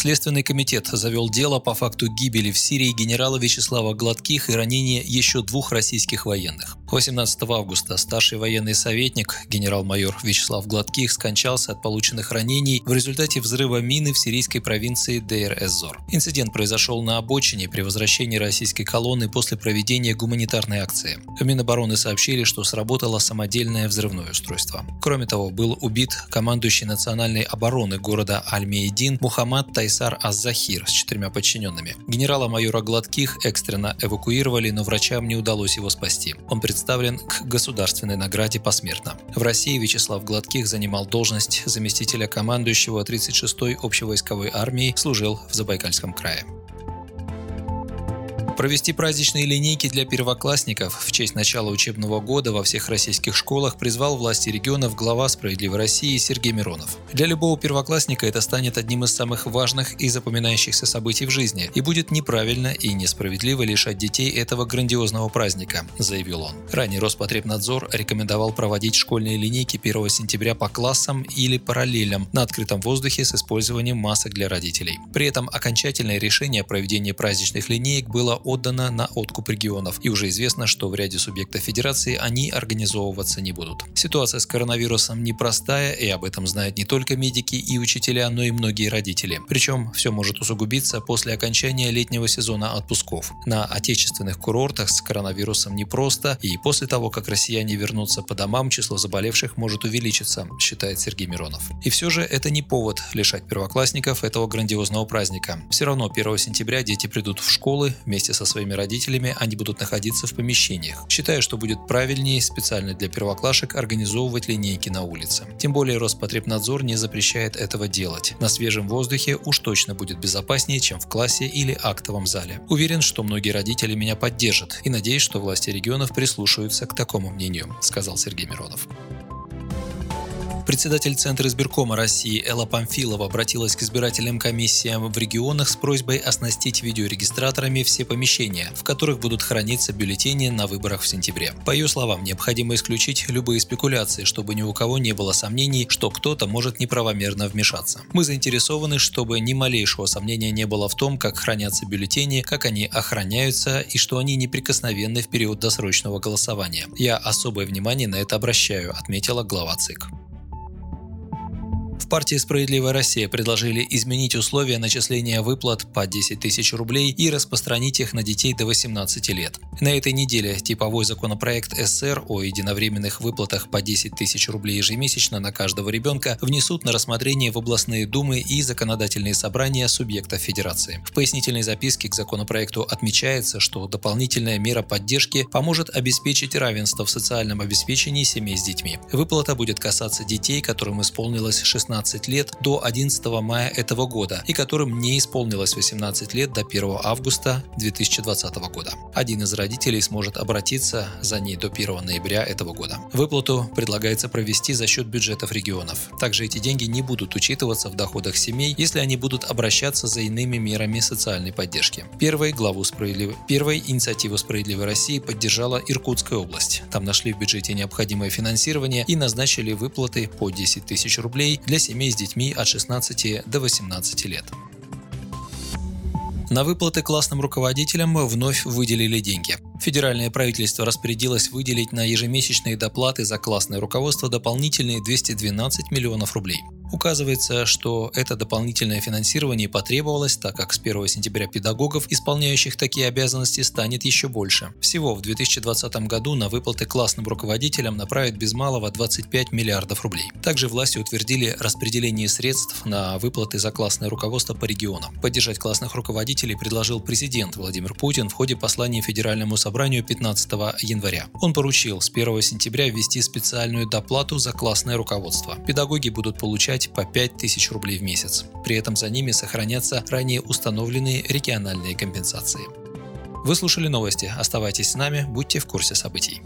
Следственный комитет завел дело по факту гибели в Сирии генерала Вячеслава Гладких и ранения еще двух российских военных. 18 августа старший военный советник, генерал-майор Вячеслав Гладких, скончался от полученных ранений в результате взрыва мины в сирийской провинции Дейр-эз-Зор. Инцидент произошел на обочине при возвращении российской колонны после проведения гуманитарной акции. В Минобороны сообщили, что сработало самодельное взрывное устройство. Кроме того, был убит командующий национальной обороны города Аль-Мейдин Мухаммад Тайсар Аз-Захир с четырьмя подчиненными. Генерала-майора Гладких экстренно эвакуировали, но врачам не удалось его спасти. Он представлен к государственной награде посмертно. В России Вячеслав Гладких занимал должность заместителя командующего 36-й общевойсковой армии, служил в Забайкальском крае. Провести праздничные линейки для первоклассников в честь начала учебного года во всех российских школах призвал власти регионов глава «Справедливой России» Сергей Миронов. Для любого первоклассника это станет одним из самых важных и запоминающихся событий в жизни, и будет неправильно и несправедливо лишать детей этого грандиозного праздника, заявил он. Ранее Роспотребнадзор рекомендовал проводить школьные линейки 1 сентября по классам или параллелям на открытом воздухе с использованием масок для родителей. При этом окончательное решение о проведении праздничных линеек было отдано на откуп регионов, и уже известно, что в ряде субъектов федерации они организовываться не будут. Ситуация с коронавирусом непростая, и об этом знают не только медики и учителя, но и многие родители. Причем все может усугубиться после окончания летнего сезона отпусков. На отечественных курортах с коронавирусом непросто, и после того, как россияне вернутся по домам, число заболевших может увеличиться, считает Сергей Миронов. И все же это не повод лишать первоклассников этого грандиозного праздника. Все равно 1 сентября дети придут в школы вместе с со своими родителями они будут находиться в помещениях. Считаю, что будет правильнее специально для первоклашек организовывать линейки на улице. Тем более Роспотребнадзор не запрещает этого делать. На свежем воздухе уж точно будет безопаснее, чем в классе или актовом зале. Уверен, что многие родители меня поддержат и надеюсь, что власти регионов прислушаются к такому мнению, сказал Сергей Миронов. Председатель Центра избиркома России Элла Памфилова обратилась к избирательным комиссиям в регионах с просьбой оснастить видеорегистраторами все помещения, в которых будут храниться бюллетени на выборах в сентябре. По ее словам, необходимо исключить любые спекуляции, чтобы ни у кого не было сомнений, что кто-то может неправомерно вмешаться. Мы заинтересованы, чтобы ни малейшего сомнения не было в том, как хранятся бюллетени, как они охраняются и что они неприкосновенны в период досрочного голосования. Я особое внимание на это обращаю, отметила глава ЦИК партии «Справедливая Россия» предложили изменить условия начисления выплат по 10 тысяч рублей и распространить их на детей до 18 лет. На этой неделе типовой законопроект СР о единовременных выплатах по 10 тысяч рублей ежемесячно на каждого ребенка внесут на рассмотрение в областные думы и законодательные собрания субъектов Федерации. В пояснительной записке к законопроекту отмечается, что дополнительная мера поддержки поможет обеспечить равенство в социальном обеспечении семей с детьми. Выплата будет касаться детей, которым исполнилось 16 18 лет до 11 мая этого года и которым не исполнилось 18 лет до 1 августа 2020 года. Один из родителей сможет обратиться за ней до 1 ноября этого года. Выплату предлагается провести за счет бюджетов регионов. Также эти деньги не будут учитываться в доходах семей, если они будут обращаться за иными мерами социальной поддержки. Первой главу справедлив... Первой инициативу «Справедливой России» поддержала Иркутская область. Там нашли в бюджете необходимое финансирование и назначили выплаты по 10 тысяч рублей для семей с детьми от 16 до 18 лет. На выплаты классным руководителям вновь выделили деньги. Федеральное правительство распорядилось выделить на ежемесячные доплаты за классное руководство дополнительные 212 миллионов рублей. Указывается, что это дополнительное финансирование потребовалось, так как с 1 сентября педагогов, исполняющих такие обязанности, станет еще больше. Всего в 2020 году на выплаты классным руководителям направят без малого 25 миллиардов рублей. Также власти утвердили распределение средств на выплаты за классное руководство по регионам. Поддержать классных руководителей предложил президент Владимир Путин в ходе послания Федеральному собранию 15 января. Он поручил с 1 сентября ввести специальную доплату за классное руководство. Педагоги будут получать получать по 5 тысяч рублей в месяц. При этом за ними сохранятся ранее установленные региональные компенсации. Вы слушали новости. Оставайтесь с нами, будьте в курсе событий.